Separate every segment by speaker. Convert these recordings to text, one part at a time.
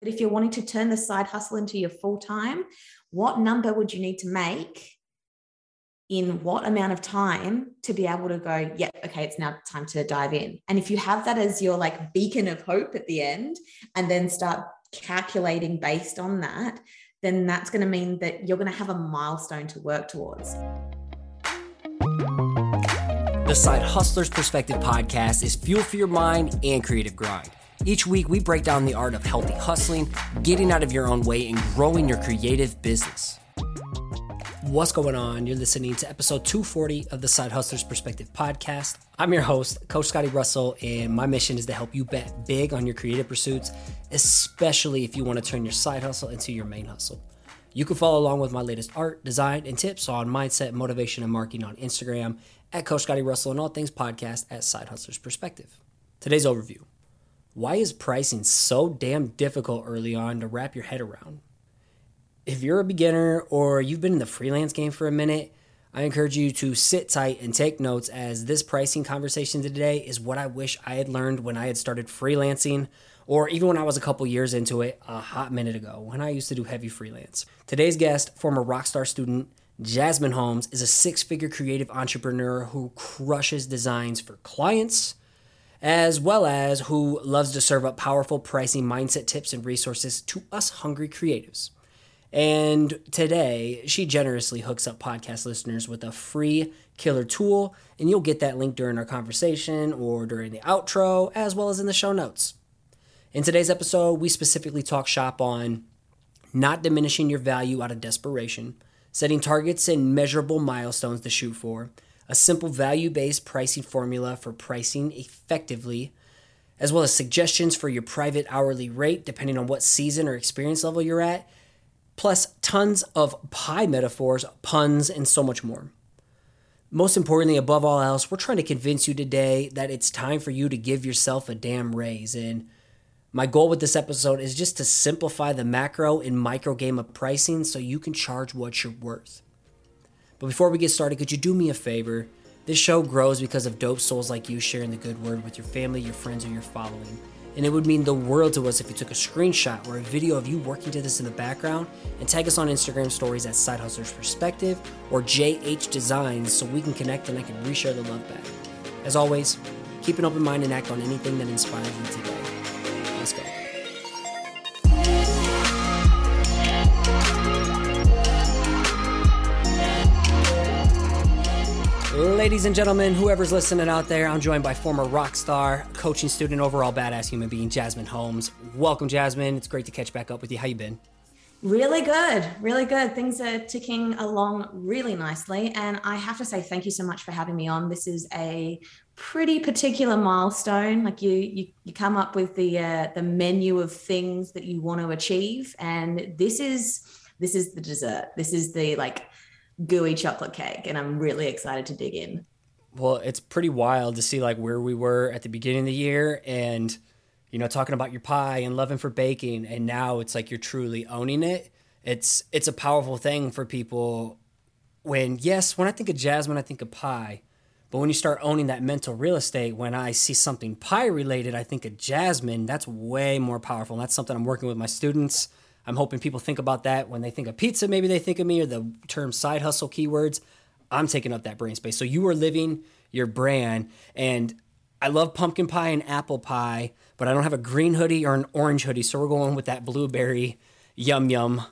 Speaker 1: But if you're wanting to turn the side hustle into your full time, what number would you need to make in what amount of time to be able to go, yeah, okay, it's now time to dive in. And if you have that as your like beacon of hope at the end, and then start calculating based on that, then that's going to mean that you're going to have a milestone to work towards.
Speaker 2: The Side Hustlers Perspective podcast is fuel for your mind and creative grind. Each week, we break down the art of healthy hustling, getting out of your own way, and growing your creative business. What's going on? You're listening to episode 240 of the Side Hustlers Perspective podcast. I'm your host, Coach Scotty Russell, and my mission is to help you bet big on your creative pursuits, especially if you want to turn your side hustle into your main hustle. You can follow along with my latest art, design, and tips on mindset, motivation, and marketing on Instagram at Coach Scotty Russell and all things podcast at Side Hustlers Perspective. Today's overview Why is pricing so damn difficult early on to wrap your head around? if you're a beginner or you've been in the freelance game for a minute, I encourage you to sit tight and take notes as this pricing conversation today is what I wish I had learned when I had started freelancing or even when I was a couple years into it a hot minute ago when I used to do heavy freelance. Today's guest, former Rockstar student Jasmine Holmes, is a six figure creative entrepreneur who crushes designs for clients as well as who loves to serve up powerful pricing mindset tips and resources to us hungry creatives. And today, she generously hooks up podcast listeners with a free killer tool, and you'll get that link during our conversation or during the outro, as well as in the show notes. In today's episode, we specifically talk shop on not diminishing your value out of desperation, setting targets and measurable milestones to shoot for, a simple value based pricing formula for pricing effectively, as well as suggestions for your private hourly rate depending on what season or experience level you're at plus tons of pie metaphors, puns, and so much more. Most importantly, above all else, we're trying to convince you today that it's time for you to give yourself a damn raise. And my goal with this episode is just to simplify the macro and micro game of pricing so you can charge what you're worth. But before we get started, could you do me a favor? This show grows because of dope souls like you sharing the good word with your family, your friends, or your following. And it would mean the world to us if you took a screenshot or a video of you working to this in the background and tag us on Instagram stories at Side Hustlers Perspective or JH Designs so we can connect and I can reshare the love back. As always, keep an open mind and act on anything that inspires you today. Ladies and gentlemen, whoever's listening out there, I'm joined by former rock star, coaching student, overall badass human being, Jasmine Holmes. Welcome, Jasmine. It's great to catch back up with you. How you been?
Speaker 1: Really good, really good. Things are ticking along really nicely, and I have to say thank you so much for having me on. This is a pretty particular milestone. Like you, you, you come up with the uh, the menu of things that you want to achieve, and this is this is the dessert. This is the like gooey chocolate cake and I'm really excited to dig in.
Speaker 2: Well, it's pretty wild to see like where we were at the beginning of the year and you know talking about your pie and loving for baking and now it's like you're truly owning it. It's it's a powerful thing for people when yes, when I think of Jasmine, I think of pie. But when you start owning that mental real estate, when I see something pie related, I think of Jasmine. That's way more powerful. And that's something I'm working with my students I'm hoping people think about that when they think of pizza, maybe they think of me or the term side hustle keywords. I'm taking up that brain space. So you are living your brand. And I love pumpkin pie and apple pie, but I don't have a green hoodie or an orange hoodie. So we're going with that blueberry yum yum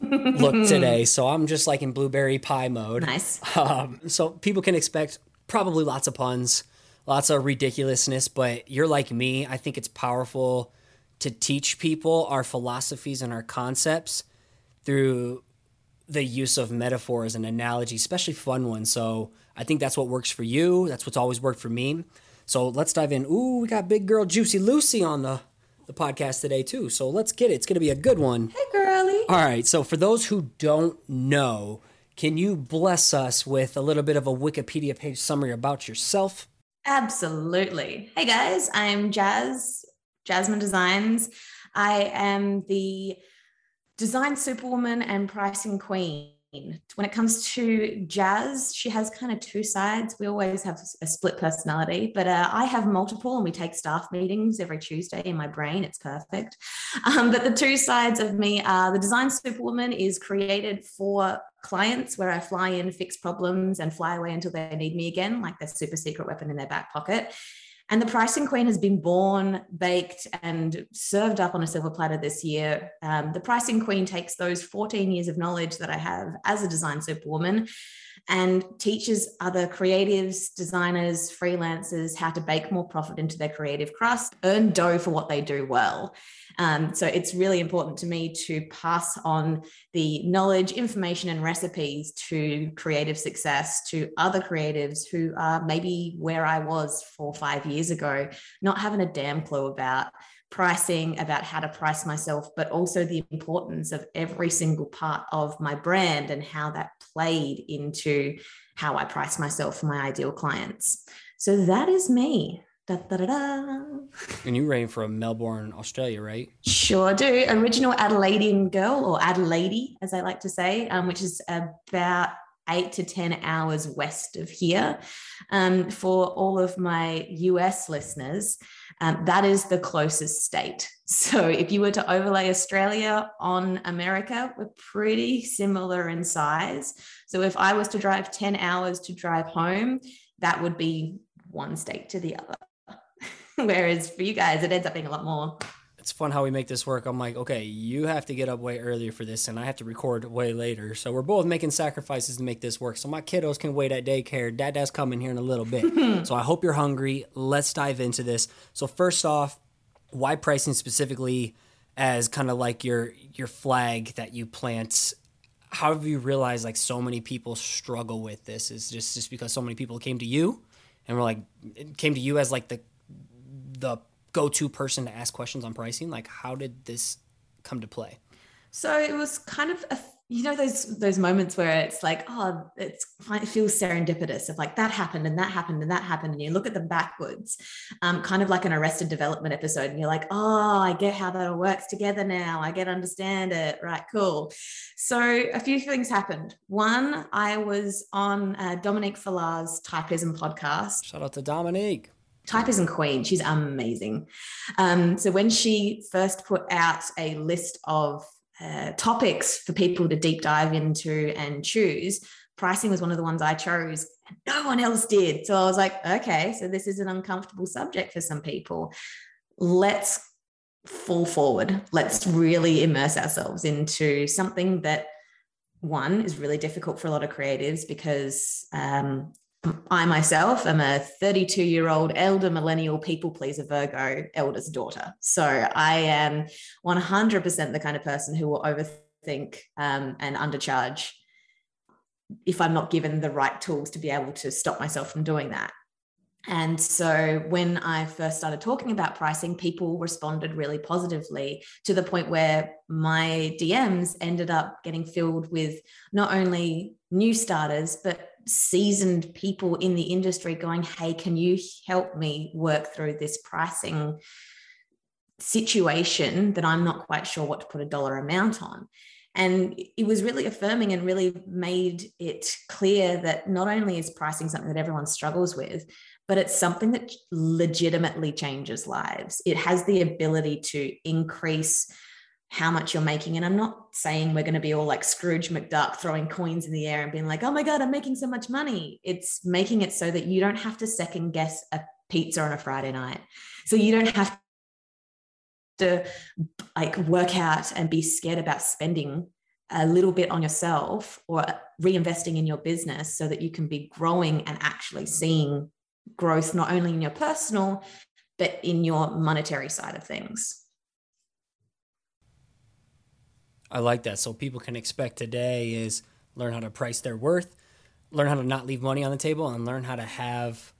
Speaker 2: look today. So I'm just like in blueberry pie mode.
Speaker 1: Nice.
Speaker 2: Um, so people can expect probably lots of puns, lots of ridiculousness, but you're like me. I think it's powerful to teach people our philosophies and our concepts through the use of metaphors and analogies, especially fun ones. So I think that's what works for you. That's what's always worked for me. So let's dive in. Ooh, we got big girl Juicy Lucy on the, the podcast today too. So let's get it. It's going to be a good one.
Speaker 1: Hey, girly.
Speaker 2: All right. So for those who don't know, can you bless us with a little bit of a Wikipedia page summary about yourself?
Speaker 1: Absolutely. Hey guys, I'm Jazz Jasmine Designs. I am the design superwoman and pricing queen. when it comes to Jazz, she has kind of two sides. We always have a split personality, but uh, I have multiple, and we take staff meetings every Tuesday in my brain. It's perfect. Um, but the two sides of me are the design superwoman is created for clients where I fly in, fix problems, and fly away until they need me again, like their super secret weapon in their back pocket. And the pricing queen has been born, baked, and served up on a silver platter this year. Um, the pricing queen takes those 14 years of knowledge that I have as a design superwoman and teaches other creatives, designers, freelancers how to bake more profit into their creative crust, earn dough for what they do well. Um, so it's really important to me to pass on the knowledge, information, and recipes to creative success to other creatives who are maybe where I was four or five years ago, not having a damn clue about pricing, about how to price myself, but also the importance of every single part of my brand and how that played into how I price myself for my ideal clients. So that is me. Da, da, da.
Speaker 2: And you reign from Melbourne, Australia, right?
Speaker 1: Sure do. Original Adelaidean girl, or Adelaide, as I like to say, um, which is about eight to 10 hours west of here. Um, for all of my US listeners, um, that is the closest state. So if you were to overlay Australia on America, we're pretty similar in size. So if I was to drive 10 hours to drive home, that would be one state to the other. Whereas for you guys, it ends up being a lot more
Speaker 2: it's fun how we make this work. I'm like, okay, you have to get up way earlier for this, and I have to record way later. So we're both making sacrifices to make this work. So my kiddos can wait at daycare. Dad, dad's coming here in a little bit. so I hope you're hungry. Let's dive into this. So first off, why pricing specifically as kind of like your your flag that you plant? How have you realized like so many people struggle with this? Is just just because so many people came to you and were like, it came to you as like the the go-to person to ask questions on pricing? Like how did this come to play?
Speaker 1: So it was kind of a you know those those moments where it's like oh it's it feels serendipitous of like that happened and that happened and that happened and you look at them backwards um, kind of like an arrested development episode and you're like oh i get how that all works together now. I get understand it. Right cool. So a few things happened. One i was on uh, dominique Falla's typism podcast.
Speaker 2: Shout out to dominique
Speaker 1: Typism Queen. She's amazing. Um, so when she first put out a list of uh, topics for people to deep dive into and choose, pricing was one of the ones I chose, and no one else did. So I was like, okay, so this is an uncomfortable subject for some people. Let's fall forward. Let's really immerse ourselves into something that one is really difficult for a lot of creatives because um, I myself am a 32 year old elder millennial people pleaser Virgo eldest daughter. So I am 100% the kind of person who will overthink um, and undercharge if I'm not given the right tools to be able to stop myself from doing that. And so when I first started talking about pricing, people responded really positively to the point where my DMs ended up getting filled with not only new starters, but seasoned people in the industry going, Hey, can you help me work through this pricing situation that I'm not quite sure what to put a dollar amount on? And it was really affirming and really made it clear that not only is pricing something that everyone struggles with, but it's something that legitimately changes lives. It has the ability to increase how much you're making. And I'm not saying we're going to be all like Scrooge McDuck throwing coins in the air and being like, oh my God, I'm making so much money. It's making it so that you don't have to second guess a pizza on a Friday night. So you don't have to like work out and be scared about spending a little bit on yourself or reinvesting in your business so that you can be growing and actually seeing growth not only in your personal but in your monetary side of things
Speaker 2: I like that. So people can expect today is learn how to price their worth, learn how to not leave money on the table, and learn how to have,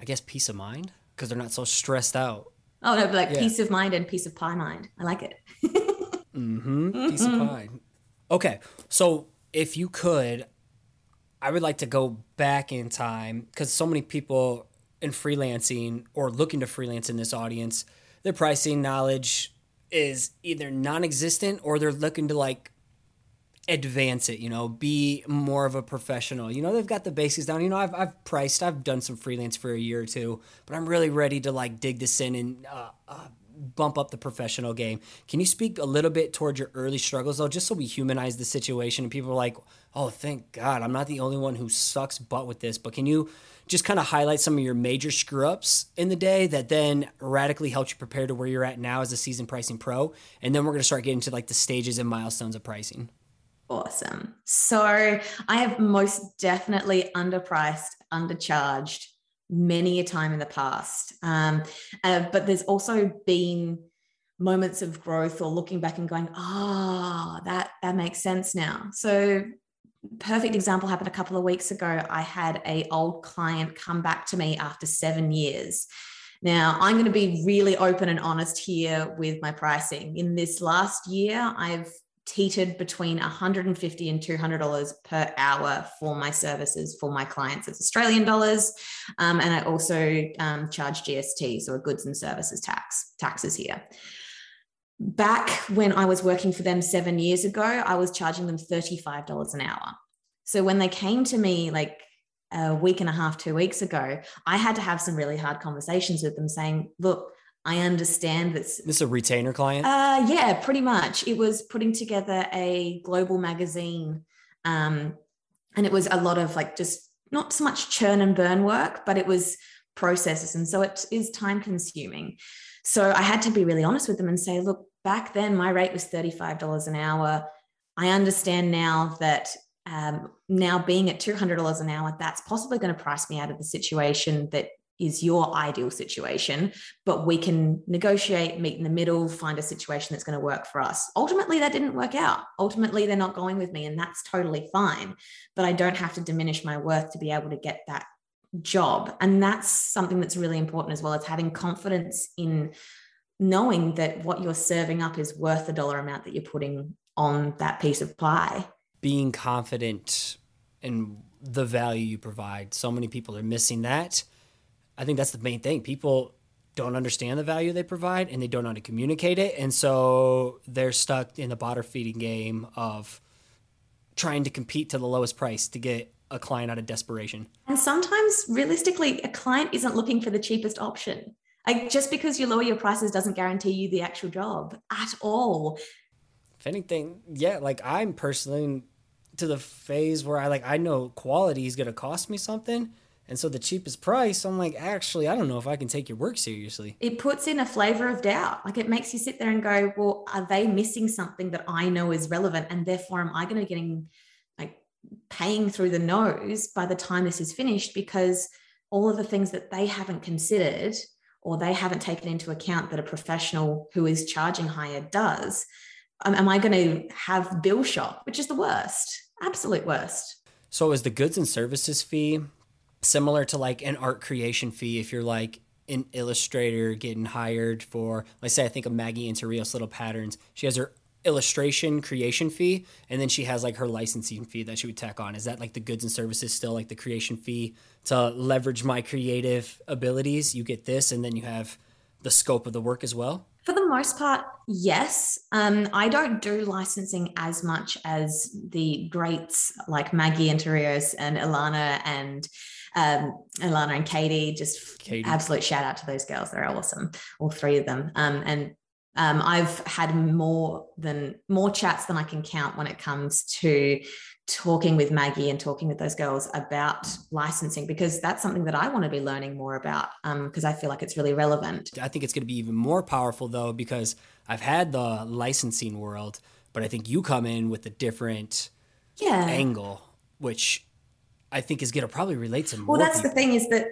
Speaker 2: I guess, peace of mind because they're not so stressed out.
Speaker 1: Oh no, like yeah. peace of mind and peace of pie mind. I like it.
Speaker 2: mm-hmm. Peace mm-hmm. of pie. Okay, so if you could, I would like to go back in time because so many people in freelancing or looking to freelance in this audience, their pricing knowledge is either non-existent or they're looking to like advance it, you know, be more of a professional. You know, they've got the basics down. You know, I've, I've priced, I've done some freelance for a year or two, but I'm really ready to like dig this in and uh, uh, bump up the professional game. Can you speak a little bit towards your early struggles though, just so we humanize the situation and people are like, oh, thank God, I'm not the only one who sucks butt with this. But can you just kind of highlight some of your major screw ups in the day that then radically helped you prepare to where you're at now as a season pricing pro? And then we're going to start getting to like the stages and milestones of pricing.
Speaker 1: Awesome. So I have most definitely underpriced, undercharged many a time in the past. Um, uh, but there's also been moments of growth or looking back and going, ah, oh, that that makes sense now. So perfect example happened a couple of weeks ago. I had a old client come back to me after seven years. Now, I'm going to be really open and honest here with my pricing. In this last year, I've teetered between 150 and 200 dollars per hour for my services for my clients it's australian dollars. Um, and i also um, charge gsts or goods and services tax taxes here. Back when i was working for them seven years ago i was charging them $35 an hour. So when they came to me like a week and a half two weeks ago i had to have some really hard conversations with them saying look I understand that
Speaker 2: this is a retainer client.
Speaker 1: Uh, yeah, pretty much. It was putting together a global magazine, um, and it was a lot of like just not so much churn and burn work, but it was processes, and so it is time consuming. So I had to be really honest with them and say, look, back then my rate was thirty five dollars an hour. I understand now that um, now being at $200 an hour, that's possibly going to price me out of the situation that is your ideal situation, but we can negotiate, meet in the middle, find a situation that's going to work for us. Ultimately, that didn't work out. Ultimately, they're not going with me, and that's totally fine. But I don't have to diminish my worth to be able to get that job. And that's something that's really important as well as having confidence in knowing that what you're serving up is worth the dollar amount that you're putting on that piece of pie.
Speaker 2: Being confident in the value you provide. So many people are missing that I think that's the main thing. People don't understand the value they provide and they don't know how to communicate it. And so they're stuck in the bottom feeding game of trying to compete to the lowest price to get a client out of desperation.
Speaker 1: And sometimes realistically, a client isn't looking for the cheapest option. Like just because you lower your prices doesn't guarantee you the actual job at all.
Speaker 2: If anything, yeah, like I'm personally to the phase where I like I know quality is gonna cost me something and so the cheapest price, I'm like, actually, I don't know if I can take your work seriously.
Speaker 1: It puts in a flavor of doubt. Like it makes you sit there and go, well, are they missing something that I know is relevant? And therefore, am I going to getting like paying through the nose by the time this is finished? Because all of the things that they haven't considered or they haven't taken into account that a professional who is charging higher does, um, am I going to have bill shock, which is the worst, absolute worst.
Speaker 2: So is the goods and services fee similar to like an art creation fee if you're like an illustrator getting hired for let's say I think of Maggie Enterrios little patterns. She has her illustration creation fee and then she has like her licensing fee that she would tack on. Is that like the goods and services still like the creation fee to leverage my creative abilities? You get this and then you have the scope of the work as well?
Speaker 1: For the most part, yes. Um, I don't do licensing as much as the greats like Maggie Enterrios and Ilana and um, Alana and Katie, just Katie. absolute shout out to those girls. They're awesome, all three of them. Um, and um, I've had more than more chats than I can count when it comes to talking with Maggie and talking with those girls about licensing because that's something that I want to be learning more about because um, I feel like it's really relevant.
Speaker 2: I think it's going to be even more powerful though because I've had the licensing world, but I think you come in with a different yeah. angle, which I think is going to probably relate to more.
Speaker 1: Well, that's
Speaker 2: people.
Speaker 1: the thing is that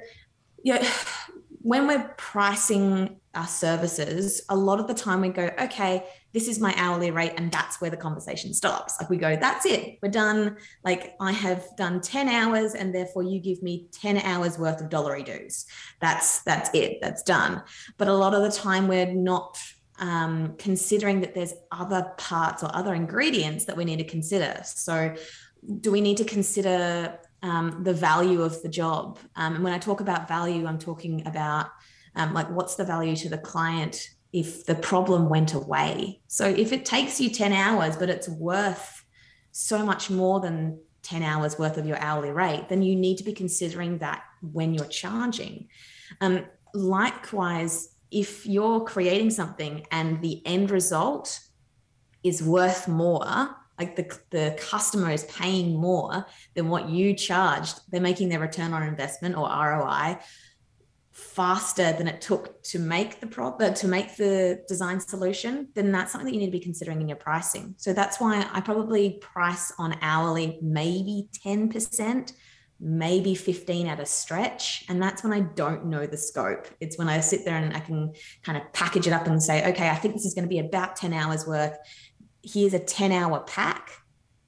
Speaker 1: you know, when we're pricing our services, a lot of the time we go, okay, this is my hourly rate, and that's where the conversation stops. Like we go, that's it, we're done. Like I have done 10 hours, and therefore you give me 10 hours worth of dollary dues. That's that's it, that's done. But a lot of the time we're not um, considering that there's other parts or other ingredients that we need to consider. So do we need to consider um, the value of the job. Um, and when I talk about value, I'm talking about um, like what's the value to the client if the problem went away. So if it takes you 10 hours, but it's worth so much more than 10 hours worth of your hourly rate, then you need to be considering that when you're charging. Um, likewise, if you're creating something and the end result is worth more, like the, the customer is paying more than what you charged, they're making their return on investment or ROI faster than it took to make the prop uh, to make the design solution then that's something that you need to be considering in your pricing. So that's why i probably price on hourly maybe 10% maybe 15 at a stretch. And that's when i don't know the scope. It's when i sit there and i can kind of package it up and say okay i think this is going to be about 10 hours worth here's a 10 hour pack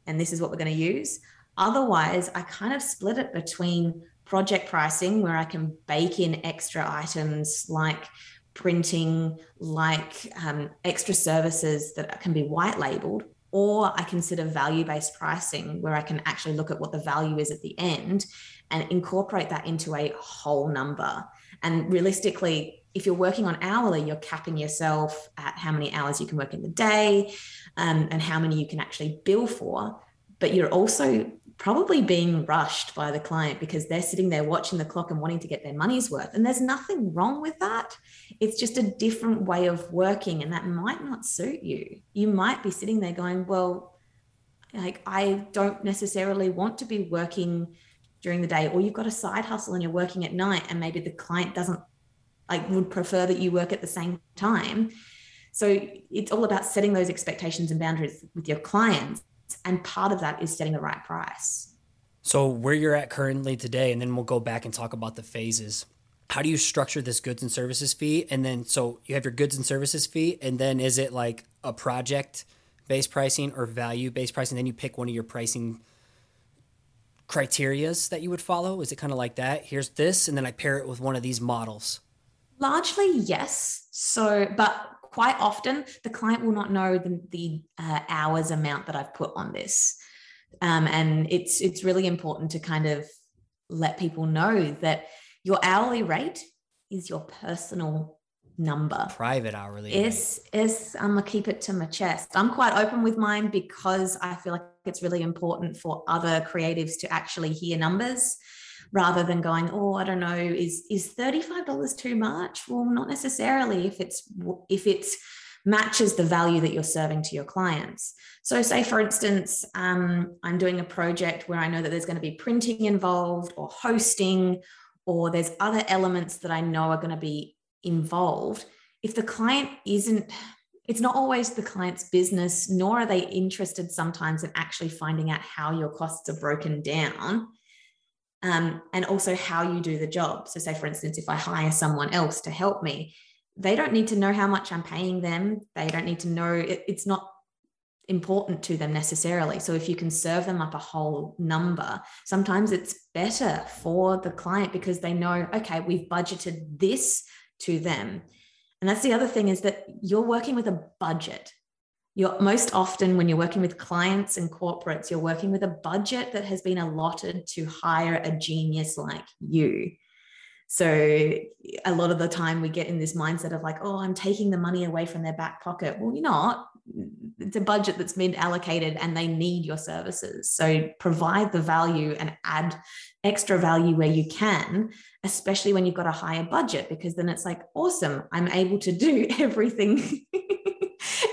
Speaker 1: and this is what we're going to use otherwise i kind of split it between project pricing where I can bake in extra items like printing, like um, extra services that can be white labeled, or I consider value based pricing where I can actually look at what the value is at the end and incorporate that into a whole number. And realistically, if you're working on hourly, you're capping yourself at how many hours you can work in the day um, and how many you can actually bill for. But you're also probably being rushed by the client because they're sitting there watching the clock and wanting to get their money's worth. And there's nothing wrong with that. It's just a different way of working, and that might not suit you. You might be sitting there going, Well, like, I don't necessarily want to be working during the day, or you've got a side hustle and you're working at night, and maybe the client doesn't like would prefer that you work at the same time. So it's all about setting those expectations and boundaries with your clients and part of that is setting the right price.
Speaker 2: So, where you're at currently today, and then we'll go back and talk about the phases. How do you structure this goods and services fee? And then, so you have your goods and services fee, and then is it like a project based pricing or value based pricing? Then you pick one of your pricing criterias that you would follow. Is it kind of like that? Here's this, and then I pair it with one of these models.
Speaker 1: Largely, yes. So, but quite often the client will not know the, the uh, hours amount that I've put on this. Um, and it's it's really important to kind of let people know that your hourly rate is your personal number.
Speaker 2: Private hourly.
Speaker 1: Yes, yes. I'm gonna keep it to my chest. I'm quite open with mine because I feel like it's really important for other creatives to actually hear numbers rather than going, oh, I don't know, is is $35 too much? Well, not necessarily if it's if it's matches the value that you're serving to your clients. So, say for instance, um, I'm doing a project where I know that there's going to be printing involved or hosting, or there's other elements that I know are going to be involved. If the client isn't, it's not always the client's business, nor are they interested sometimes in actually finding out how your costs are broken down um, and also how you do the job. So, say for instance, if I hire someone else to help me, they don't need to know how much I'm paying them. They don't need to know it, it's not important to them necessarily. So, if you can serve them up a whole number, sometimes it's better for the client because they know, okay, we've budgeted this to them. And that's the other thing is that you're working with a budget you're most often when you're working with clients and corporates you're working with a budget that has been allotted to hire a genius like you. So a lot of the time we get in this mindset of like oh i'm taking the money away from their back pocket. Well you're not. It's a budget that's been allocated and they need your services. So provide the value and add extra value where you can especially when you've got a higher budget because then it's like awesome i'm able to do everything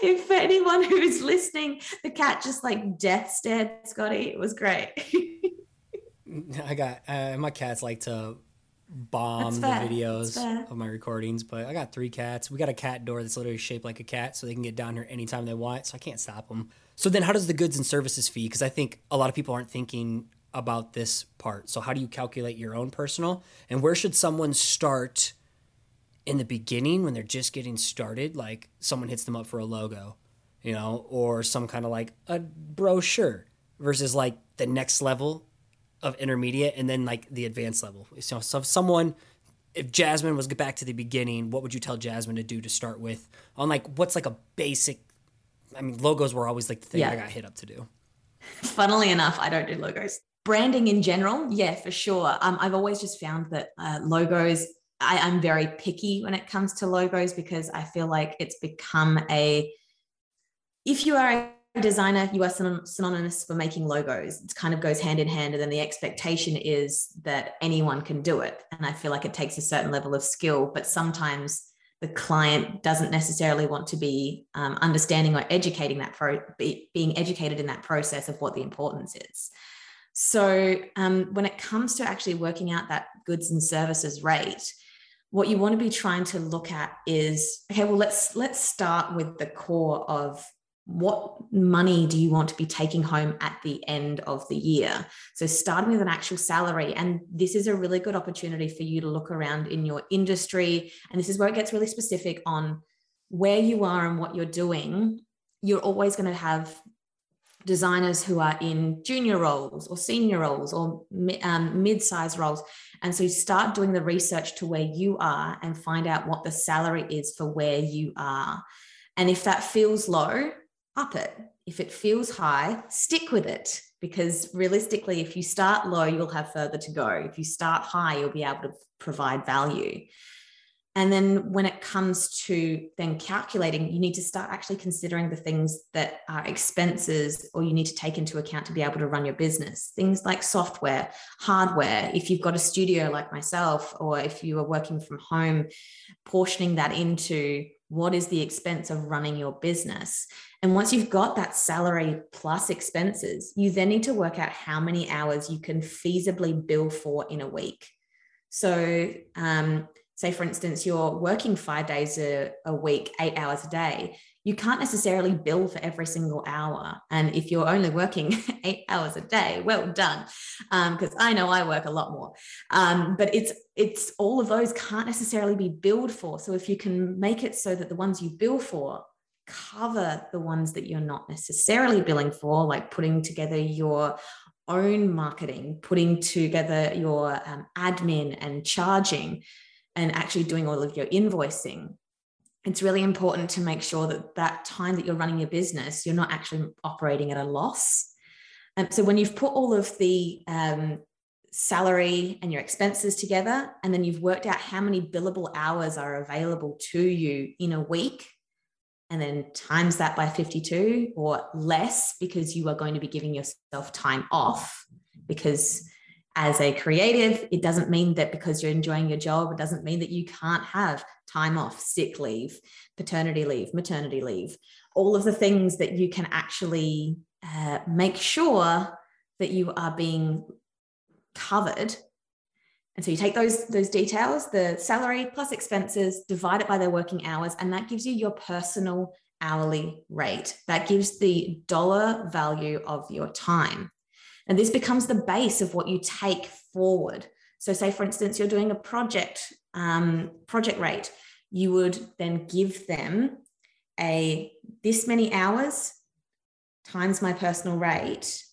Speaker 1: if for anyone who's listening, the cat just like death stared Scotty. It was great.
Speaker 2: I got uh, my cats like to bomb the videos of my recordings, but I got three cats. We got a cat door that's literally shaped like a cat, so they can get down here anytime they want. So I can't stop them. So then, how does the goods and services fee? Because I think a lot of people aren't thinking about this part. So how do you calculate your own personal, and where should someone start? In the beginning when they're just getting started, like someone hits them up for a logo, you know, or some kind of like a brochure versus like the next level of intermediate and then like the advanced level. So, so if someone, if Jasmine was back to the beginning, what would you tell Jasmine to do to start with on like what's like a basic? I mean, logos were always like the thing yeah. I got hit up to do.
Speaker 1: Funnily enough, I don't do logos. Branding in general, yeah, for sure. Um, I've always just found that uh, logos I, I'm very picky when it comes to logos because I feel like it's become a if you are a designer, you are synonymous for making logos. It kind of goes hand in hand. And then the expectation is that anyone can do it. And I feel like it takes a certain level of skill, but sometimes the client doesn't necessarily want to be um, understanding or educating that pro be, being educated in that process of what the importance is. So um, when it comes to actually working out that goods and services rate, what you want to be trying to look at is okay well let's let's start with the core of what money do you want to be taking home at the end of the year? So starting with an actual salary and this is a really good opportunity for you to look around in your industry and this is where it gets really specific on where you are and what you're doing. You're always going to have designers who are in junior roles or senior roles or um, mid-sized roles and so start doing the research to where you are and find out what the salary is for where you are. And if that feels low up it. If it feels high stick with it. Because realistically if you start low you'll have further to go. If you start high you'll be able to provide value and then when it comes to then calculating, you need to start actually considering the things that are expenses or you need to take into account to be able to run your business. Things like software, hardware. If you've got a studio like myself, or if you are working from home, portioning that into what is the expense of running your business. And once you've got that salary plus expenses, you then need to work out how many hours you can feasibly bill for in a week. So, um, say for instance you're working five days a, a week eight hours a day you can't necessarily bill for every single hour. And if you're only working eight hours a day well done because um, i know i work a lot more. Um, but it's it's all of those can't necessarily be billed for. So if you can make it so that the ones you bill for cover the ones that you're not necessarily billing for like putting together your own marketing putting together your um, admin and charging and actually doing all of your invoicing it's really important to make sure that that time that you're running your business you're not actually operating at a loss. And so when you've put all of the um, salary and your expenses together and then you've worked out how many billable hours are available to you in a week and then times that by 52 or less because you are going to be giving yourself time off because as a creative, it doesn't mean that because you're enjoying your job, it doesn't mean that you can't have time off, sick leave, paternity leave, maternity leave, all of the things that you can actually uh, make sure that you are being covered. And so you take those, those details, the salary plus expenses, divide it by their working hours, and that gives you your personal hourly rate. That gives the dollar value of your time. And this becomes the base of what you take forward. So, say for instance, you're doing a project um, project rate, you would then give them a this many hours times my personal rate.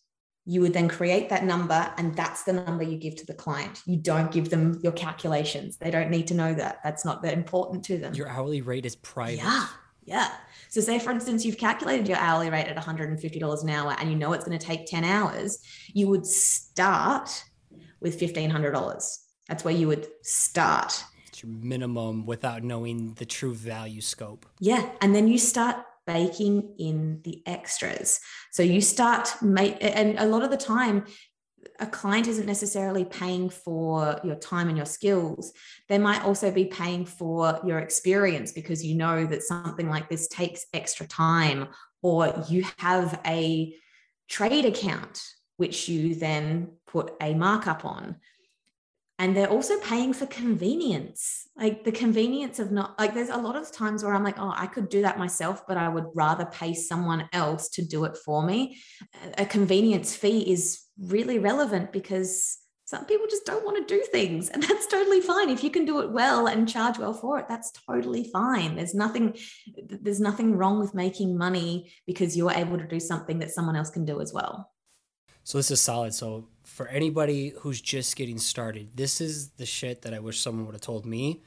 Speaker 1: You would then create that number, and that's the number you give to the client. You don't give them your calculations. They don't need to know that. That's not that important to them.
Speaker 2: Your hourly rate is private.
Speaker 1: Yeah. Yeah. So, say for instance, you've calculated your hourly rate at $150 an hour and you know it's going to take 10 hours, you would start with $1,500. That's where you would start.
Speaker 2: It's your minimum without knowing the true value scope.
Speaker 1: Yeah. And then you start baking in the extras. So you start make and a lot of the time a client isn't necessarily paying for your time and your skills. They might also be paying for your experience because you know that something like this takes extra time, or you have a trade account, which you then put a markup on. And they're also paying for convenience, like the convenience of not like there's a lot of times where I'm like, oh, I could do that myself, but I would rather pay someone else to do it for me. A convenience fee is really relevant because some people just don't want to do things and that's totally fine. If you can do it well and charge well for it that's totally fine. There's nothing there's nothing wrong with making money because you're able to do something that someone else can do as well.
Speaker 2: So this is solid. So for anybody who's just getting started this is the shit that i wish someone would have told me.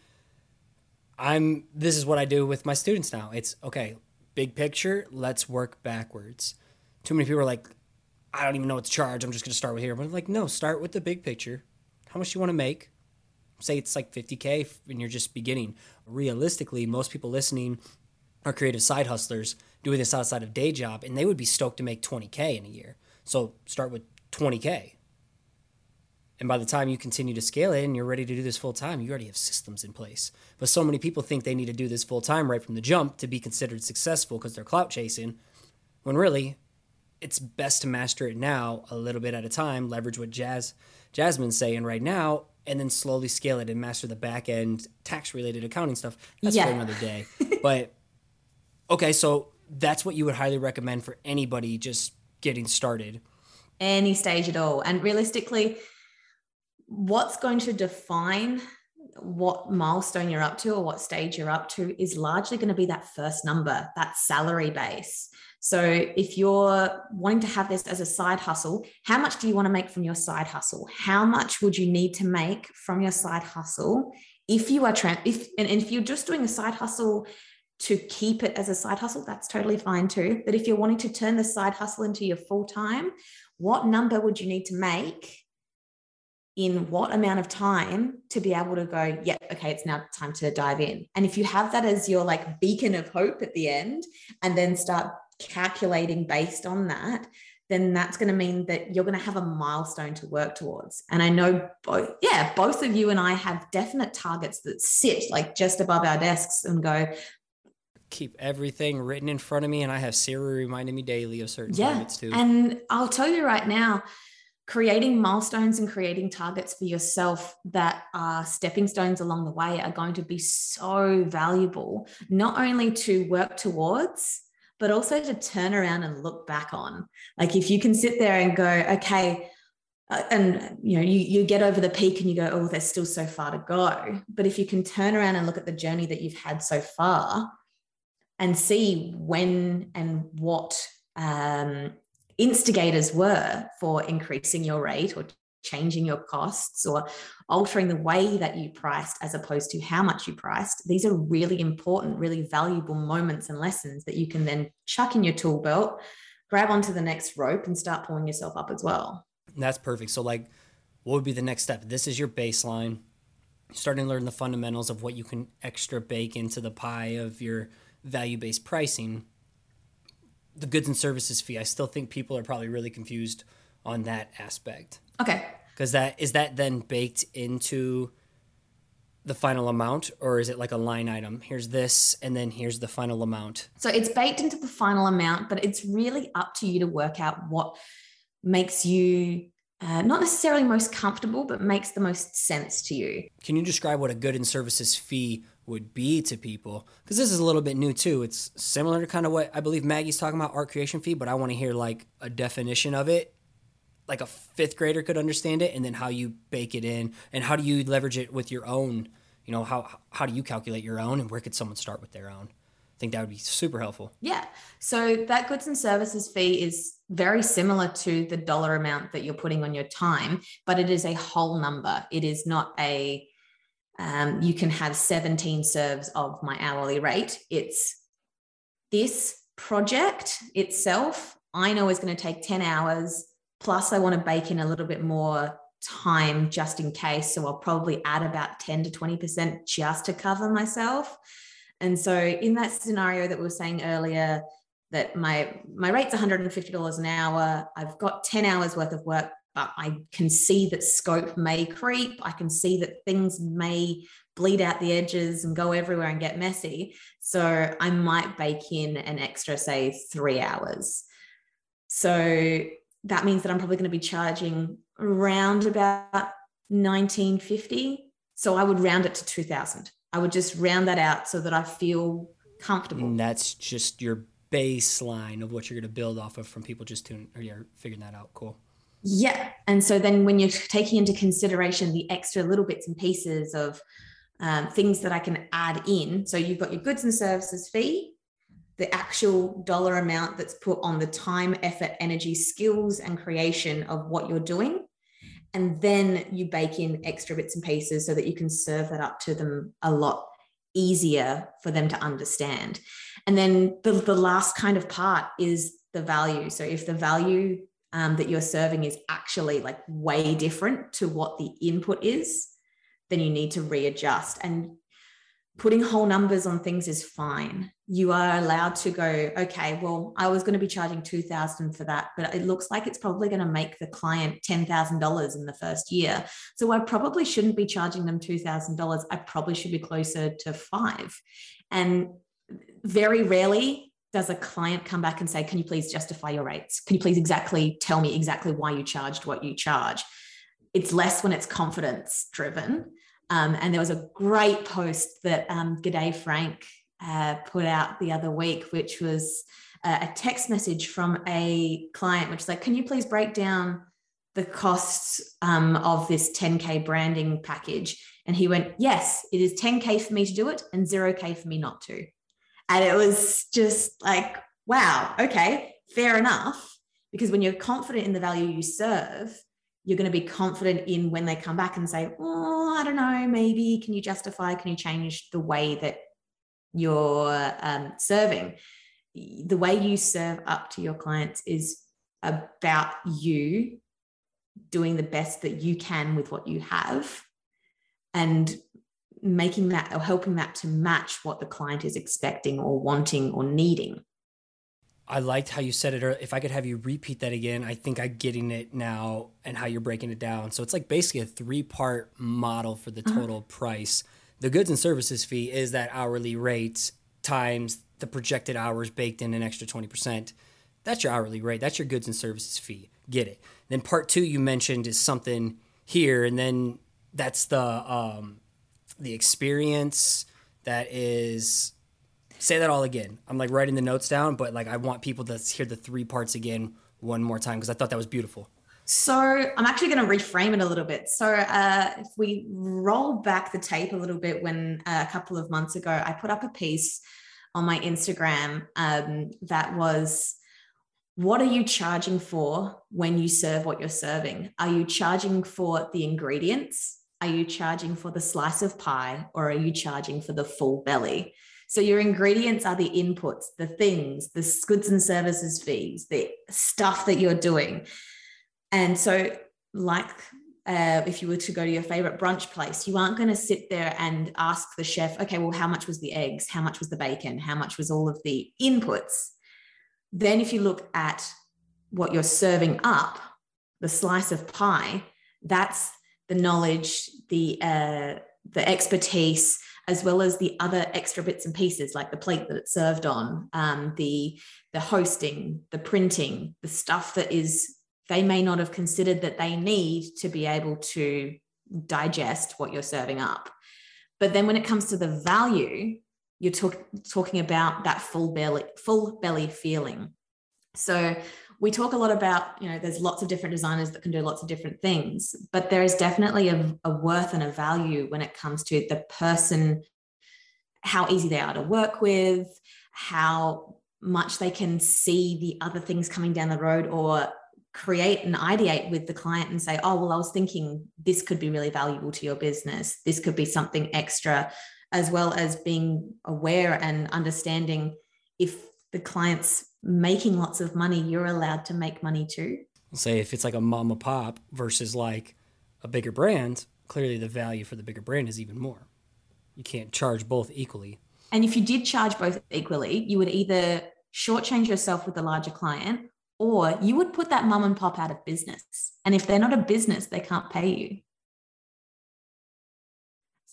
Speaker 2: I'm this is what i do with my students now. It's okay big picture let's work backwards. Too many people are like I don't even know what to charge. I'm just going to start with here. But I'm like, no, start with the big picture. How much you want to make? Say it's like 50K and you're just beginning. Realistically, most people listening are creative side hustlers. doing this outside of day job and they would be stoked to make 20K in a year. So start with 20K. And by the time you continue to scale it and you're ready to do this full time, you already have systems in place. But so many people think they need to do this full time right from the jump to be considered successful because they're clout chasing, when really it's best to master it now a little bit at a time, leverage what Jazz Jasmine's saying right now, and then slowly scale it and master the back end tax related accounting stuff. That's yeah. for another day. but okay, so that's what you would highly recommend for anybody just getting started.
Speaker 1: Any stage at all. And realistically, what's going to define what milestone you're up to or what stage you're up to is largely going to be that first number, that salary base. So if you're wanting to have this as a side hustle, how much do you want to make from your side hustle? How much would you need to make from your side hustle if you are trans if and if you're just doing a side hustle to keep it as a side hustle, that's totally fine too. But if you're wanting to turn the side hustle into your full time, what number would you need to make in what amount of time to be able to go, yeah, okay, it's now time to dive in. And if you have that as your like beacon of hope at the end, and then start calculating based on that, then that's going to mean that you're going to have a milestone to work towards. And I know both, yeah, both of you and I have definite targets that sit like just above our desks and go,
Speaker 2: keep everything written in front of me and I have Siri reminding me daily of certain
Speaker 1: yeah.
Speaker 2: targets too.
Speaker 1: And I'll tell you right now, creating milestones and creating targets for yourself that are stepping stones along the way are going to be so valuable, not only to work towards, but also to turn around and look back on. Like if you can sit there and go, okay, uh, and you know you, you get over the peak and you go oh there's still so far to go but if you can turn around and look at the journey that you've had so far and see when and what um, instigators were for increasing your rate or changing your costs or altering the way that you priced as opposed to how much you priced. These are really important, really valuable moments and lessons that you can then chuck in your tool belt, grab onto the next rope, and start pulling yourself up as well.
Speaker 2: That's perfect. So, like, what would be the next step? This is your baseline. Starting to learn the fundamentals of what you can extra bake into the pie of your value based pricing. The goods and services fee, I still think people are probably really confused on that aspect.
Speaker 1: Okay.
Speaker 2: Because that is that then baked into the final amount or is it like a line item here's this and then here's the final amount
Speaker 1: so it's baked into the final amount but it's really up to you to work out what makes you uh, not necessarily most comfortable but makes the most sense to you
Speaker 2: can you describe what a good and services fee would be to people because this is a little bit new too. It's similar to kind of what i believe maggie's talking about art creation fee but i want to hear like a definition of it. Like a fifth grader could understand it and then how you bake it in and how do you leverage it with your own you know how how do you calculate your own and where could someone start with their own? I think that would be super helpful.
Speaker 1: Yeah. So that goods and services fee is very similar to the dollar amount that you're putting on your time but it is a whole number. It is not a um, you can have 17 serves of my hourly rate it's this project itself i know is going to take 10 hours Plus, I want to bake in a little bit more time just in case. So I'll probably add about 10 to 20% just to cover myself. And so in that scenario that we were saying earlier, that my my rate's $150 an hour. I've got 10 hours worth of work, I can see that scope may creep. I can see that things may bleed out the edges and go everywhere and get messy. So I might bake in an extra, say, three hours. So that means that I'm probably going to be charging around about 1950. So I would round it to 2000. I would just round that out so that I feel comfortable.
Speaker 2: And that's just your baseline of what you're going to build off of from people just tuning or you're figuring that out. Cool.
Speaker 1: Yeah. And so then when you're taking into consideration the extra little bits and pieces of um, things that I can add in. So you've got your goods and services fee, the actual dollar amount that's put on the time, effort, energy, skills, and creation of what you're doing. And then you bake in extra bits and pieces so that you can serve that up to them a lot easier for them to understand. And then the, the last kind of part is the value. So if the value um, that you're serving is actually like way different to what the input is, then you need to readjust. And putting whole numbers on things is fine. You are allowed to go, okay, well, I was going to be charging 2000 for that, but it looks like it's probably going to make the client $10,000 in the first year. So I probably shouldn't be charging them $2,000. I probably should be closer to 5. And very rarely does a client come back and say, "Can you please justify your rates? Can you please exactly tell me exactly why you charged what you charge?" It's less when it's confidence driven um, and there was a great post that um, G'day Frank uh, put out the other week, which was uh, a text message from a client, which is like, can you please break down the costs um, of this 10K branding package? And he went, yes, it is 10K for me to do it and 0K for me not to. And it was just like, wow, okay, fair enough. Because when you're confident in the value you serve, you're going to be confident in when they come back and say, oh, I don't know, maybe can you justify, can you change the way that you're um, serving? The way you serve up to your clients is about you doing the best that you can with what you have and making that or helping that to match what the client is expecting or wanting or needing.
Speaker 2: I liked how you said it. Or If I could have you repeat that again, I think I'm getting it now and how you're breaking it down. So it's like basically a three part model for the uh-huh. total uh-huh. price. The goods and services fee is that hourly rate times the projected hours baked in an extra 20%. That's your hourly rate. That's your goods and services fee. Get it. Then part two you mentioned is something here, and then that's the um, the experience that is say that all again. I'm like writing the notes down, but like I want people to hear the three parts again one more time because I thought that was beautiful.
Speaker 1: So I'm actually going to reframe it a little bit. So uh, if we roll back the tape a little bit, when uh, a couple of months ago I put up a piece on my Instagram um, that was what are you charging for when you serve what you're serving? Are you charging for the ingredients? Are you charging for the slice of pie or are you charging for the full belly? So your ingredients are the inputs, the things, the goods and services fees, the stuff that you're doing. And so, like uh, if you were to go to your favorite brunch place, you aren't going to sit there and ask the chef, okay, well, how much was the eggs? How much was the bacon? How much was all of the inputs? Then, if you look at what you're serving up, the slice of pie, that's the knowledge, the uh, the expertise, as well as the other extra bits and pieces like the plate that it's served on, um, the the hosting, the printing, the stuff that is they may not have considered that they need to be able to digest what you're serving up. But then when it comes to the value, you're talk, talking about that full belly, full belly feeling. So we talk a lot about, you know, there's lots of different designers that can do lots of different things, but there is definitely a, a worth and a value when it comes to the person, how easy they are to work with, how much they can see the other things coming down the road or create and ideate with the client and say, oh, well, I was thinking this could be really valuable to your business. This could be something extra, as well as being aware and understanding if the client's making lots of money, you're allowed to make money too.
Speaker 2: Say if it's like a mom and pop versus like a bigger brand, clearly the value for the bigger brand is even more. You can't charge both equally.
Speaker 1: And if you did charge both equally, you would either shortchange yourself with the larger client or you would put that mom and pop out of business. And if they're not a business, they can't pay you.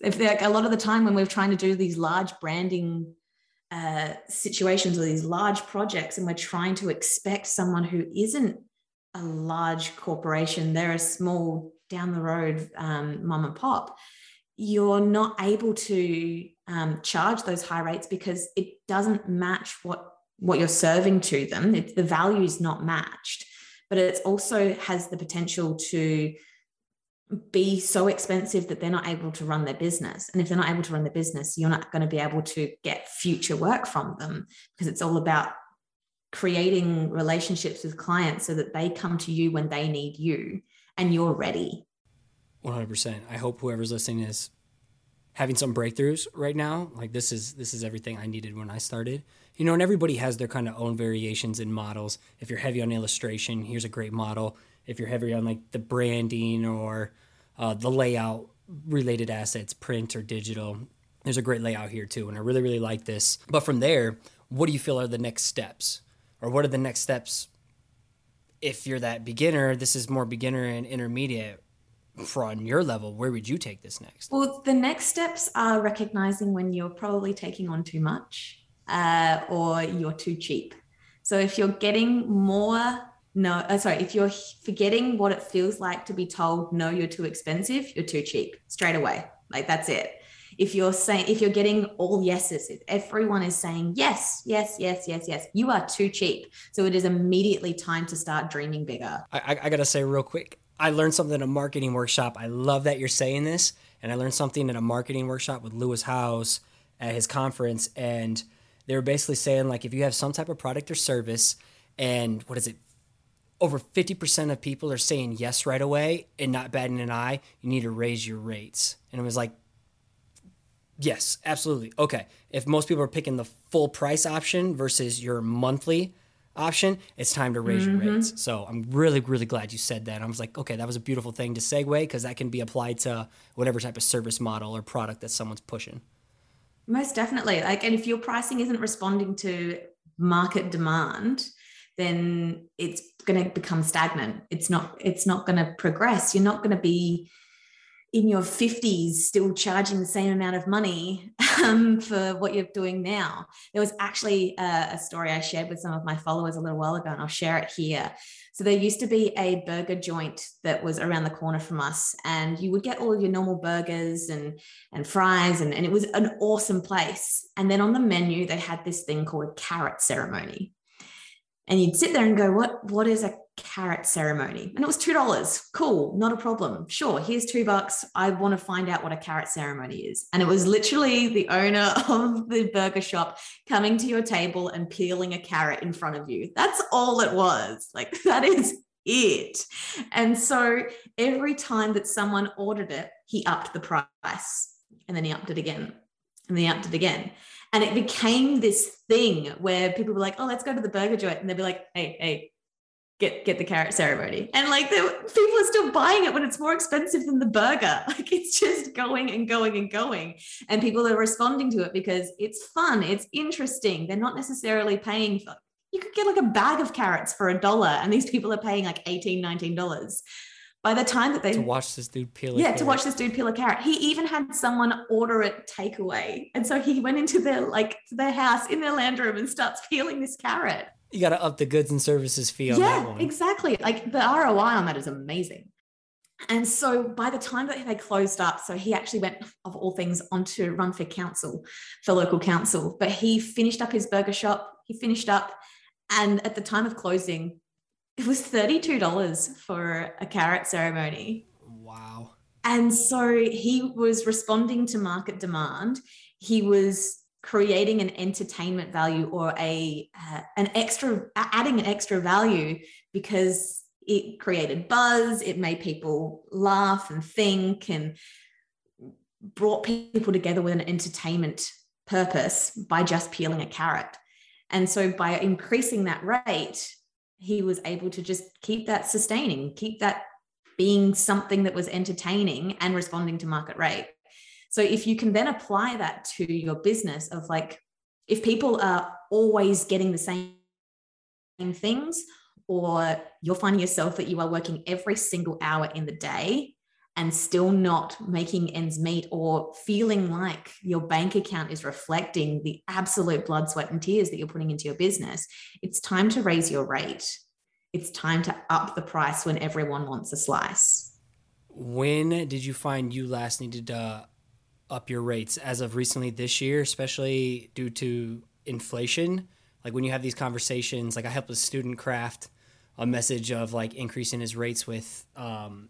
Speaker 1: If they're like a lot of the time when we're trying to do these large branding uh, situations or these large projects, and we're trying to expect someone who isn't a large corporation, they're a small down the road um, mom and pop, you're not able to um, charge those high rates because it doesn't match what what you're serving to them. It's, the value is not matched, but it also has the potential to be so expensive that they're not able to run their business. And if they're not able to run their business, you're not going to be able to get future work from them because it's all about creating relationships with clients so that they come to you when they need you and you're ready.
Speaker 2: 100%. I hope whoever's listening is having some breakthroughs right now. Like this is this is everything I needed when I started. You know, and everybody has their kind of own variations in models. If you're heavy on illustration, here's a great model if you're heavy on like the branding or uh, the layout related assets, print or digital, There's a great layout here too, and I really, really like this. But from there, what do you feel are the next steps? Or what are the next steps if you're that beginner? This is more beginner and intermediate for on your level, where would you take this next?
Speaker 1: Well, the next steps are recognizing when you're probably taking on too much uh, or you're too cheap. So if you're getting more, no, uh, sorry, if you're forgetting what it feels like to be told, no, you're too expensive, you're too cheap straight away. Like that's it. If you're saying, if you're getting all yeses, if everyone is saying yes, yes, yes, yes, yes, you are too cheap. So it is immediately time to start dreaming bigger.
Speaker 2: I, I, I got to say real quick, I learned something in a marketing workshop. I love that you're saying this. And I learned something in a marketing workshop with Lewis Howes at his conference. And they were basically saying, like, if you have some type of product or service, and what is it? Over 50% of people are saying yes right away and not batting an eye, you need to raise your rates. And it was like, yes, absolutely. Okay. If most people are picking the full price option versus your monthly option, it's time to raise mm-hmm. your rates. So I'm really, really glad you said that. I was like, okay, that was a beautiful thing to segue because that can be applied to whatever type of service model or product that someone's pushing.
Speaker 1: Most definitely. Like, and if your pricing isn't responding to market demand, then it's going to become stagnant. It's not. It's not going to progress. You're not going to be in your 50s still charging the same amount of money um, for what you're doing now. There was actually a, a, story I shared with some of my followers a little while ago, and I'll share it here. So, there used to be a burger joint that was around the corner from us, and you would get all of your normal burgers and, and fries, and, and it was an awesome place. And then on the menu, they had this thing called carrot ceremony. And you'd sit there and go, What, what is a carrot ceremony? And it was two dollars. Cool. Not a problem. Sure here's two bucks. I want to find out what a carrot ceremony is. And it was literally the owner of the burger shop coming to your table and peeling a carrot in front of you. That's all it was. Like that is it. And so every time that someone ordered it he upped the price. And then he upped it again. And then he upped it again and it became this thing where people were like, oh, let's go to the burger joint. And they'd be like, hey, hey, get get the carrot ceremony. And like the people are still buying it when it's more expensive than the burger. Like it's just going and going and going. And people are responding to it because it's fun it's interesting. They're not necessarily paying for you could get like a bag of carrots for a dollar and these people are paying like 18 19 dollars by the time that they
Speaker 2: to watch this dude peel
Speaker 1: yeah
Speaker 2: carrot.
Speaker 1: to watch this dude peel a carrot he even had someone order it takeaway and so he went into their like their house in their land room and starts peeling this carrot
Speaker 2: you got to up the goods and services fee on
Speaker 1: yeah,
Speaker 2: that one.
Speaker 1: Exactly. Like the ROI on that is amazing. And so by the time that they closed up, so he actually went, of all things, on to run for council, for local council. But he finished up his burger shop, he finished up, and at the time of closing, it was $32 for a carrot ceremony.
Speaker 2: Wow.
Speaker 1: And so he was responding to market demand. He was creating an entertainment value or a uh, an extra adding an extra value because it created buzz it made people laugh and think and brought people together with an entertainment purpose by just peeling a carrot and so by increasing that rate he was able to just keep that sustaining keep that being something that was entertaining and responding to market rate. So if you can then apply that to your business of like, if people are always getting the same things, or you're finding yourself that you are working every single hour in the day and still not making ends meet or feeling like your bank account is reflecting the absolute blood, sweat, and tears that you're putting into your business, it's time to raise your rate. It's time to up the price when everyone wants a slice.
Speaker 2: When did you find you last needed to up your rates as of recently this year, especially due to inflation. Like when you have these conversations, like I helped a student craft a message of like increasing his rates with, um,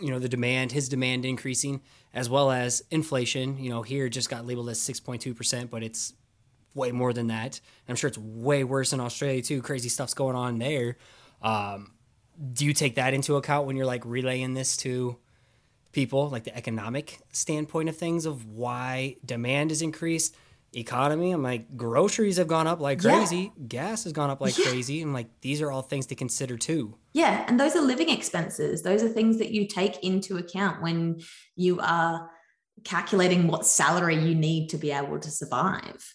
Speaker 2: you know, the demand, his demand increasing, as well as inflation. You know, here just got labeled as 6.2%, but it's way more than that. I'm sure it's way worse in Australia too. Crazy stuff's going on there. Um, do you take that into account when you're like relaying this to people, like the economic standpoint of things of why demand is increased. Economy, I'm like, groceries have gone up like crazy. Yeah. Gas has gone up like yeah. crazy. I'm like, these are all things to consider too.
Speaker 1: Yeah. And those are living expenses. Those are things that you take into account when you are calculating what salary you need to be able to survive.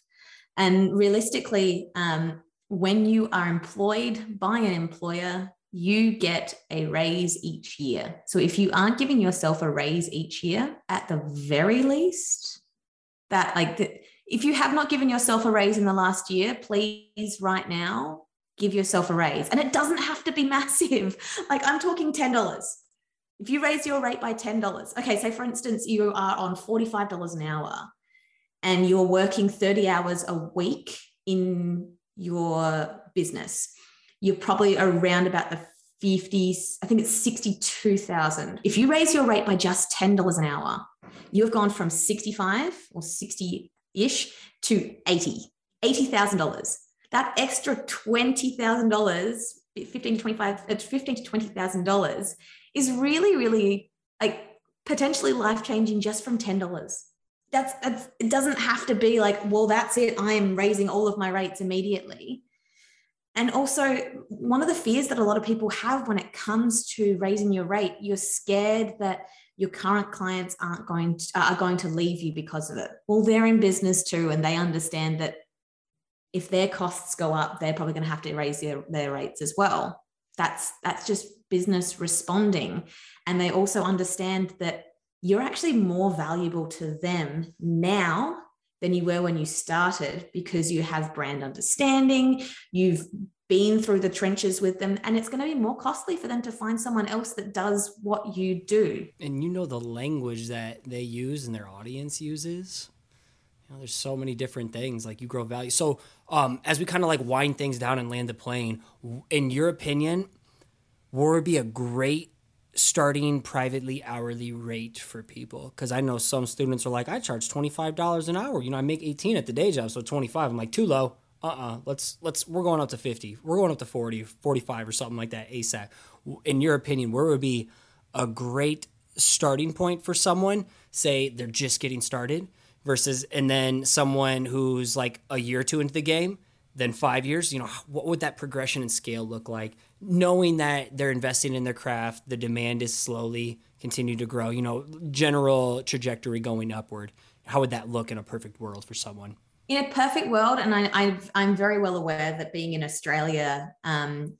Speaker 1: And realistically, um, when you are employed by an employer, you get a raise each year. So if you aren't giving yourself a raise each year, at the very least, that like the, if you have not given yourself a raise in the last year, please right now give yourself a raise. And it doesn't have to be massive. Like I'm talking $10. If you raise your rate by $10, okay, say for instance, you are on $45 an hour and you're working 30 hours a week in your business, you're probably around about the 50s, I think it's 62,000. If you raise your rate by just $10 an hour, you've gone from 65 or 60 ish to 80, $80,000. That extra $20,000, 15 to 25, uh, 15 to $20,000 is really, really like potentially life changing just from $10. That's, that's, it doesn't have to be like, well, that's it. I am raising all of my rates immediately. And also, one of the fears that a lot of people have when it comes to raising your rate, you're scared that your current clients aren't going to, uh, are going to leave you because of it. Well, they're in business too, and they understand that if their costs go up, they're probably going to have to raise their, their rates as well. That's that's just business responding, and they also understand that you're actually more valuable to them now than you were when you started because you have brand understanding, you've been through the trenches with them, and it's going to be more costly for them to find someone else that does what you do.
Speaker 2: And you know the language that they use and their audience uses. You know, there's so many different things like you grow value. So, um, as we kind of like wind things down and land the plane, in your opinion, would be a great starting privately hourly rate for people because i know some students are like i charge $25 an hour you know i make 18 at the day job so 25 i'm like too low uh-uh let's let's we're going up to 50 we're going up to 40 45 or something like that asap in your opinion where would be a great starting point for someone say they're just getting started versus and then someone who's like a year or two into the game then five years you know what would that progression and scale look like knowing that they're investing in their craft, the demand is slowly continue to grow, you know, general trajectory going upward. How would that look in a perfect world for someone?
Speaker 1: In a perfect world, and I, am very well aware that being in Australia um,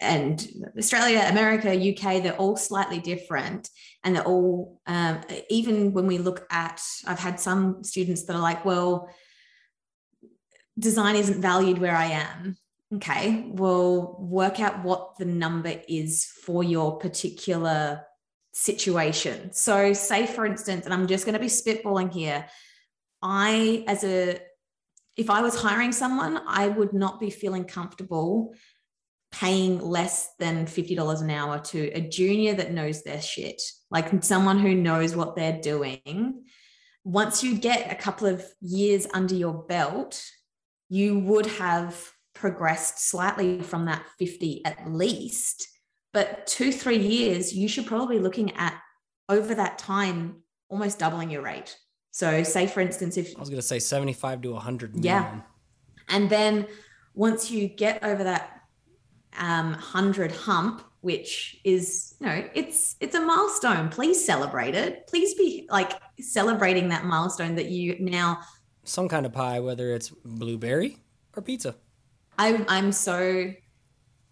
Speaker 1: and Australia, America, UK, they're all slightly different. And they're all, um, even when we look at, I've had some students that are like, well, design isn't valued where I am okay, we'll work out what the number is for your particular situation. So, say for instance, and I'm just going to be spitballing here, I, as a, if I was hiring someone, I would not be feeling comfortable paying less than $50 an hour to a junior that knows their shit, like someone who knows what they're doing. Once you get a couple of years under your belt, you would have progressed slightly from that 50 at least. But two, three years, you should probably be looking at over that time almost doubling your rate. So, say for instance, if
Speaker 2: I was going to say 75 to 100.
Speaker 1: Yeah. And then once you get over that um, 100 hump, which is, you know, it's it's a milestone. Please celebrate it. Please be like celebrating that milestone that you now
Speaker 2: some kind of pie, whether it's blueberry or pizza.
Speaker 1: I'm I'm so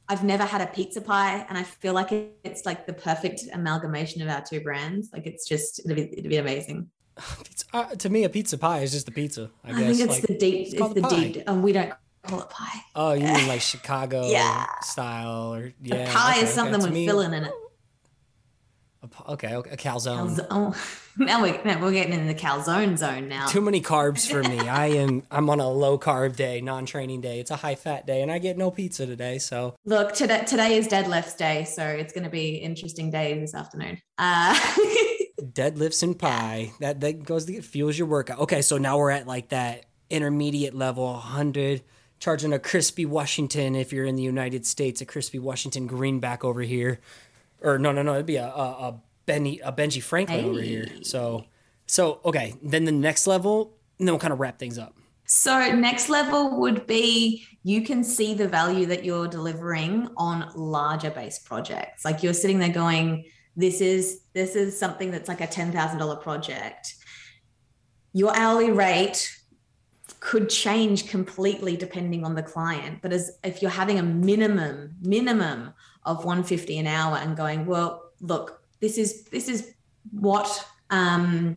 Speaker 1: I've never had a pizza pie, and I feel like it's like the perfect amalgamation of our two brands. Like it's just it'd be, it'd be amazing.
Speaker 2: Uh, to me, a pizza pie is just a pizza. I,
Speaker 1: I
Speaker 2: guess.
Speaker 1: think it's
Speaker 2: like,
Speaker 1: the deep. It's, it's the pie. deep, and we don't call it pie.
Speaker 2: Oh, you mean like Chicago yeah. style, or yeah?
Speaker 1: A pie okay, is something okay. with me, filling in it.
Speaker 2: Okay, okay, a calzone.
Speaker 1: calzone. Oh, now we're now we're getting in the calzone zone now.
Speaker 2: Too many carbs for me. I am I'm on a low carb day, non training day. It's a high fat day, and I get no pizza today. So
Speaker 1: look, today today is deadlifts day, so it's going to be interesting day this afternoon. Uh,
Speaker 2: deadlifts and pie. That that goes to fuels your workout. Okay, so now we're at like that intermediate level, hundred. Charging a crispy Washington if you're in the United States, a crispy Washington greenback over here or no, no, no, it'd be a a, a Benny a Benji Franklin hey. over here. So so okay, then the next level, and then we'll kind of wrap things up.
Speaker 1: So next level would be you can see the value that you're delivering on larger base projects. Like you're sitting there going, this is this is something that's like a ten thousand dollar project. your hourly rate could change completely depending on the client. But as if you're having a minimum, minimum of 150 an hour and going, well, look, this is this is what um,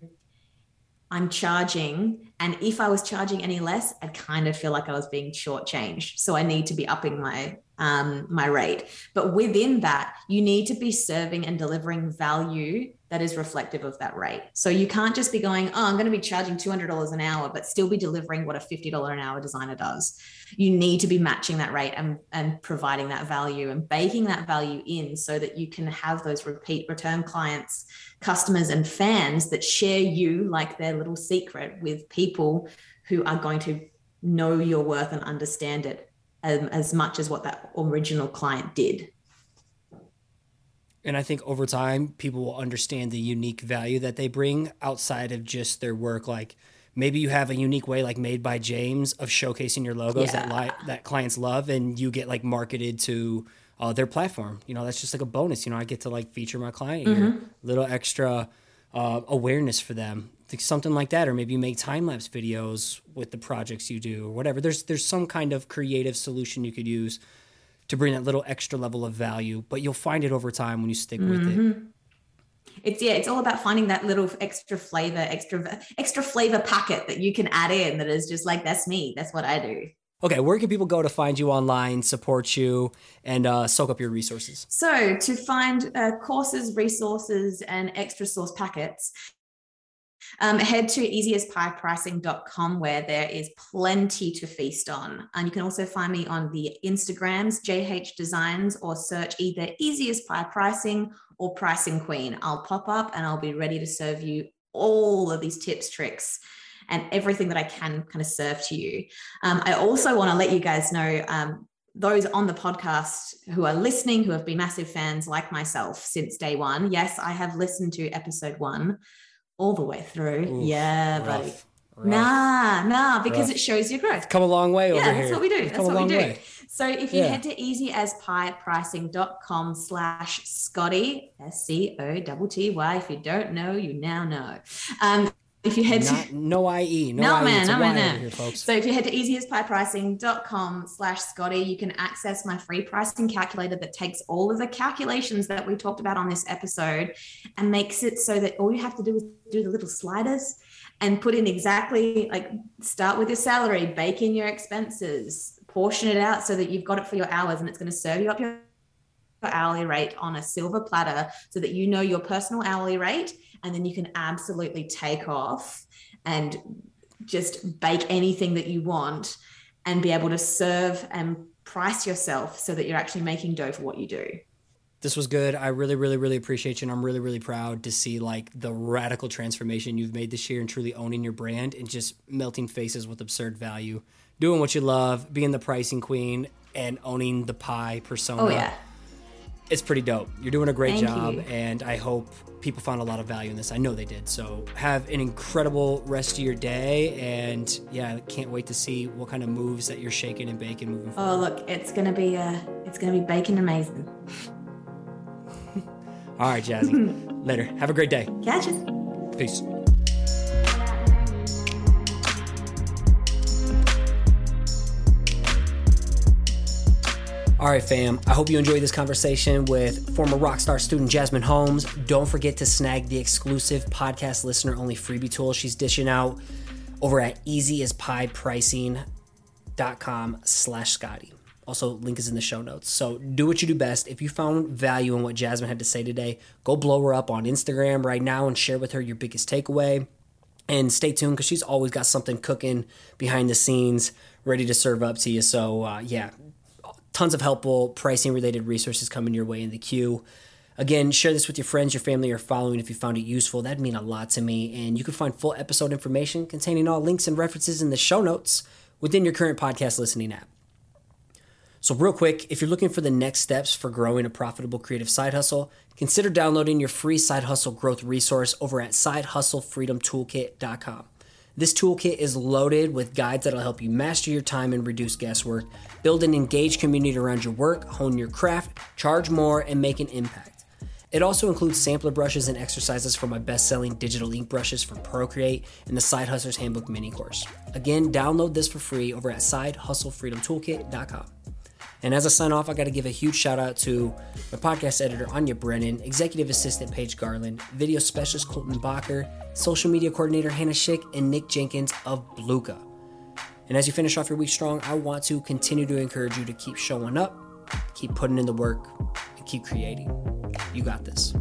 Speaker 1: I'm charging. And if I was charging any less, I'd kind of feel like I was being shortchanged. So I need to be upping my um, my rate. But within that, you need to be serving and delivering value that is reflective of that rate. So you can't just be going, oh, I'm going to be charging $200 an hour, but still be delivering what a $50 an hour designer does. You need to be matching that rate and, and providing that value and baking that value in so that you can have those repeat return clients, customers, and fans that share you like their little secret with people who are going to know your worth and understand it um, as much as what that original client did.
Speaker 2: And I think over time, people will understand the unique value that they bring outside of just their work. Like maybe you have a unique way, like made by James, of showcasing your logos yeah. that li- that clients love, and you get like marketed to uh, their platform. You know, that's just like a bonus. You know, I get to like feature my client mm-hmm. here, little extra uh, awareness for them something like that or maybe you make time lapse videos with the projects you do or whatever there's there's some kind of creative solution you could use to bring that little extra level of value but you'll find it over time when you stick mm-hmm. with it mm-hmm.
Speaker 1: it's yeah it's all about finding that little extra flavor extra extra flavor packet that you can add in that is just like that's me that's what i do
Speaker 2: Okay, where can people go to find you online, support you, and uh, soak up your resources?
Speaker 1: So, to find uh, courses, resources, and extra source packets, um, head to easyasPiePricing.com where there is plenty to feast on. And you can also find me on the Instagrams, JH Designs, or search either Easy as Pie Pricing or Pricing Queen. I'll pop up and I'll be ready to serve you all of these tips, tricks, and everything that I can kind of serve to you. Um, I also want to let you guys know um, those on the podcast who are listening, who have been massive fans like myself since day one. Yes, I have listened to episode one all the way through. Oof, yeah, rough, buddy. Rough, nah, nah, because rough. it shows your growth.
Speaker 2: come a long way
Speaker 1: yeah,
Speaker 2: over
Speaker 1: that's
Speaker 2: here.
Speaker 1: what we do. That's what we do. Way. So if you yeah. head to easyasPiePricing.com slash Scotty, S-C-O-T-T-Y, if you don't know, you now know. Um, if you head
Speaker 2: Not,
Speaker 1: to
Speaker 2: no IE, no, no IE, man, no man. Here, folks.
Speaker 1: So if you head to easyasPiePricing.com slash Scotty, you can access my free pricing calculator that takes all of the calculations that we talked about on this episode and makes it so that all you have to do is do the little sliders and put in exactly like start with your salary, bake in your expenses, portion it out so that you've got it for your hours and it's going to serve you up your hourly rate on a silver platter so that you know your personal hourly rate and then you can absolutely take off and just bake anything that you want and be able to serve and price yourself so that you're actually making dough for what you do
Speaker 2: this was good. I really, really, really appreciate you. And I'm really, really proud to see like the radical transformation you've made this year and truly owning your brand and just melting faces with absurd value, doing what you love, being the pricing queen and owning the pie persona.
Speaker 1: Oh, yeah.
Speaker 2: It's pretty dope. You're doing a great Thank job. You. And I hope people found a lot of value in this. I know they did. So have an incredible rest of your day. And yeah, I can't wait to see what kind of moves that you're shaking and baking moving forward.
Speaker 1: Oh, look, it's to be, uh, it's going to be baking amazing.
Speaker 2: All right, Jazzy. Later. Have a great day.
Speaker 1: Catch you.
Speaker 2: Peace. All right, fam. I hope you enjoyed this conversation with former Rockstar student Jasmine Holmes. Don't forget to snag the exclusive podcast listener only freebie tool she's dishing out over at easyasPiePricing.com slash Scotty. Also, link is in the show notes. So do what you do best. If you found value in what Jasmine had to say today, go blow her up on Instagram right now and share with her your biggest takeaway. And stay tuned because she's always got something cooking behind the scenes ready to serve up to you. So, uh, yeah, tons of helpful pricing related resources coming your way in the queue. Again, share this with your friends, your family, or following if you found it useful. That'd mean a lot to me. And you can find full episode information containing all links and references in the show notes within your current podcast listening app. So, real quick, if you're looking for the next steps for growing a profitable creative side hustle, consider downloading your free side hustle growth resource over at sidehustlefreedomtoolkit.com. This toolkit is loaded with guides that'll help you master your time and reduce guesswork, build an engaged community around your work, hone your craft, charge more, and make an impact. It also includes sampler brushes and exercises for my best selling digital ink brushes for Procreate and the Side Hustlers Handbook mini course. Again, download this for free over at sidehustlefreedomtoolkit.com. And as I sign off, I got to give a huge shout out to my podcast editor, Anya Brennan, executive assistant, Paige Garland, video specialist, Colton Bacher, social media coordinator, Hannah Schick, and Nick Jenkins of Bluka. And as you finish off your week strong, I want to continue to encourage you to keep showing up, keep putting in the work, and keep creating. You got this.